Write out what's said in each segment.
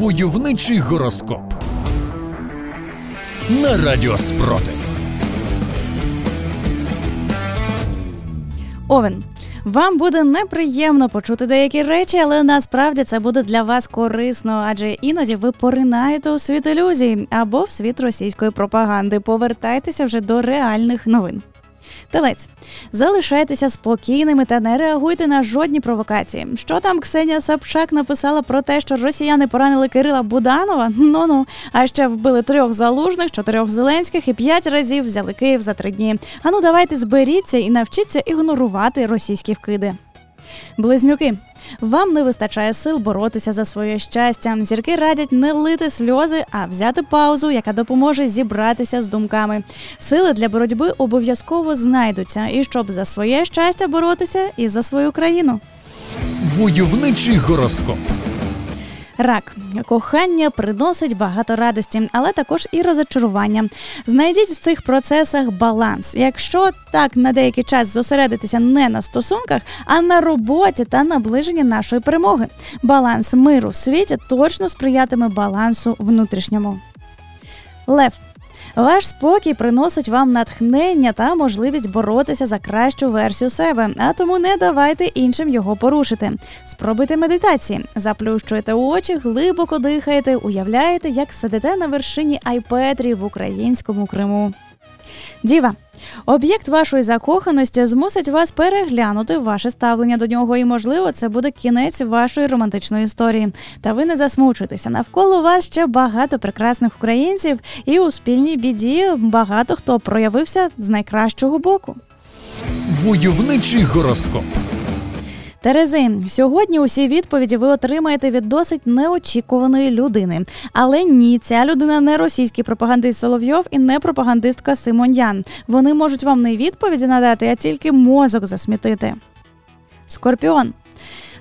Войовничий гороскоп на Радіо Спротив. Овен. Вам буде неприємно почути деякі речі, але насправді це буде для вас корисно, адже іноді ви поринаєте у світ ілюзій або в світ російської пропаганди. Повертайтеся вже до реальних новин. Телець, залишайтеся спокійними та не реагуйте на жодні провокації. Що там Ксенія Собчак написала про те, що росіяни поранили Кирила Буданова? Ну ну, а ще вбили трьох залужних, чотирьох зеленських і п'ять разів взяли Київ за три дні. Ану, давайте зберіться і навчіться ігнорувати російські вкиди. Близнюки. Вам не вистачає сил боротися за своє щастя. Зірки радять не лити сльози, а взяти паузу, яка допоможе зібратися з думками. Сили для боротьби обов'язково знайдуться, і щоб за своє щастя боротися і за свою країну. Войовничий гороскоп. Рак кохання приносить багато радості, але також і розочарування. Знайдіть в цих процесах баланс. Якщо так на деякий час зосередитися не на стосунках, а на роботі та наближенні нашої перемоги. Баланс миру в світі точно сприятиме балансу внутрішньому. Лев ваш спокій приносить вам натхнення та можливість боротися за кращу версію себе, а тому не давайте іншим його порушити. Спробуйте медитації, заплющуйте очі, глибоко дихаєте, уявляєте, як сидите на вершині Айпетрі в українському Криму. Діва, об'єкт вашої закоханості змусить вас переглянути ваше ставлення до нього, і, можливо, це буде кінець вашої романтичної історії. Та ви не засмучуйтеся. Навколо вас ще багато прекрасних українців, і у спільній біді багато хто проявився з найкращого боку. Войовничий гороскоп. Терези, сьогодні усі відповіді ви отримаєте від досить неочікуваної людини. Але ні, ця людина не російський пропагандист Соловйов і не пропагандистка Симоньян. Вони можуть вам не відповіді надати, а тільки мозок засмітити. Скорпіон.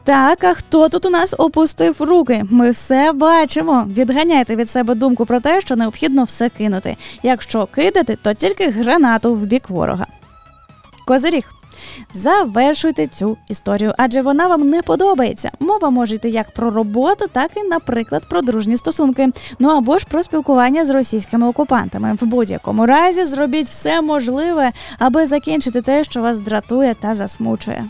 Так, а хто тут у нас опустив руки? Ми все бачимо. Відганяйте від себе думку про те, що необхідно все кинути. Якщо кидати, то тільки гранату в бік ворога. Козиріг. Завершуйте цю історію, адже вона вам не подобається. Мова може йти як про роботу, так і, наприклад, про дружні стосунки. Ну або ж про спілкування з російськими окупантами. В будь-якому разі зробіть все можливе, аби закінчити те, що вас дратує та засмучує.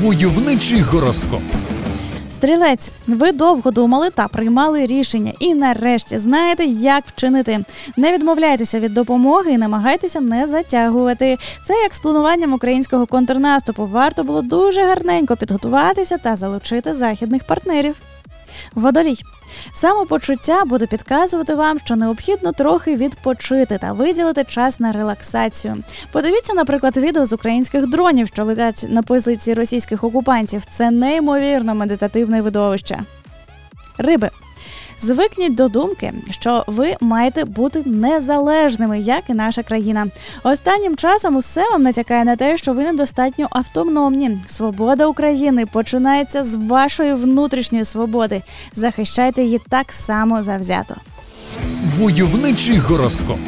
Войовничий гороскоп. Стрілець, ви довго думали та приймали рішення, і нарешті знаєте, як вчинити. Не відмовляйтеся від допомоги і намагайтеся не затягувати. Це як з плануванням українського контрнаступу. Варто було дуже гарненько підготуватися та залучити західних партнерів. Водолій. Самопочуття буде підказувати вам, що необхідно трохи відпочити та виділити час на релаксацію. Подивіться, наприклад, відео з українських дронів, що летять на позиції російських окупантів. Це неймовірно медитативне видовище. Риби. Звикніть до думки, що ви маєте бути незалежними, як і наша країна. Останнім часом усе вам натякає на те, що ви недостатньо автономні. Свобода України починається з вашої внутрішньої свободи. Захищайте її так само завзято. Войовничий гороскоп.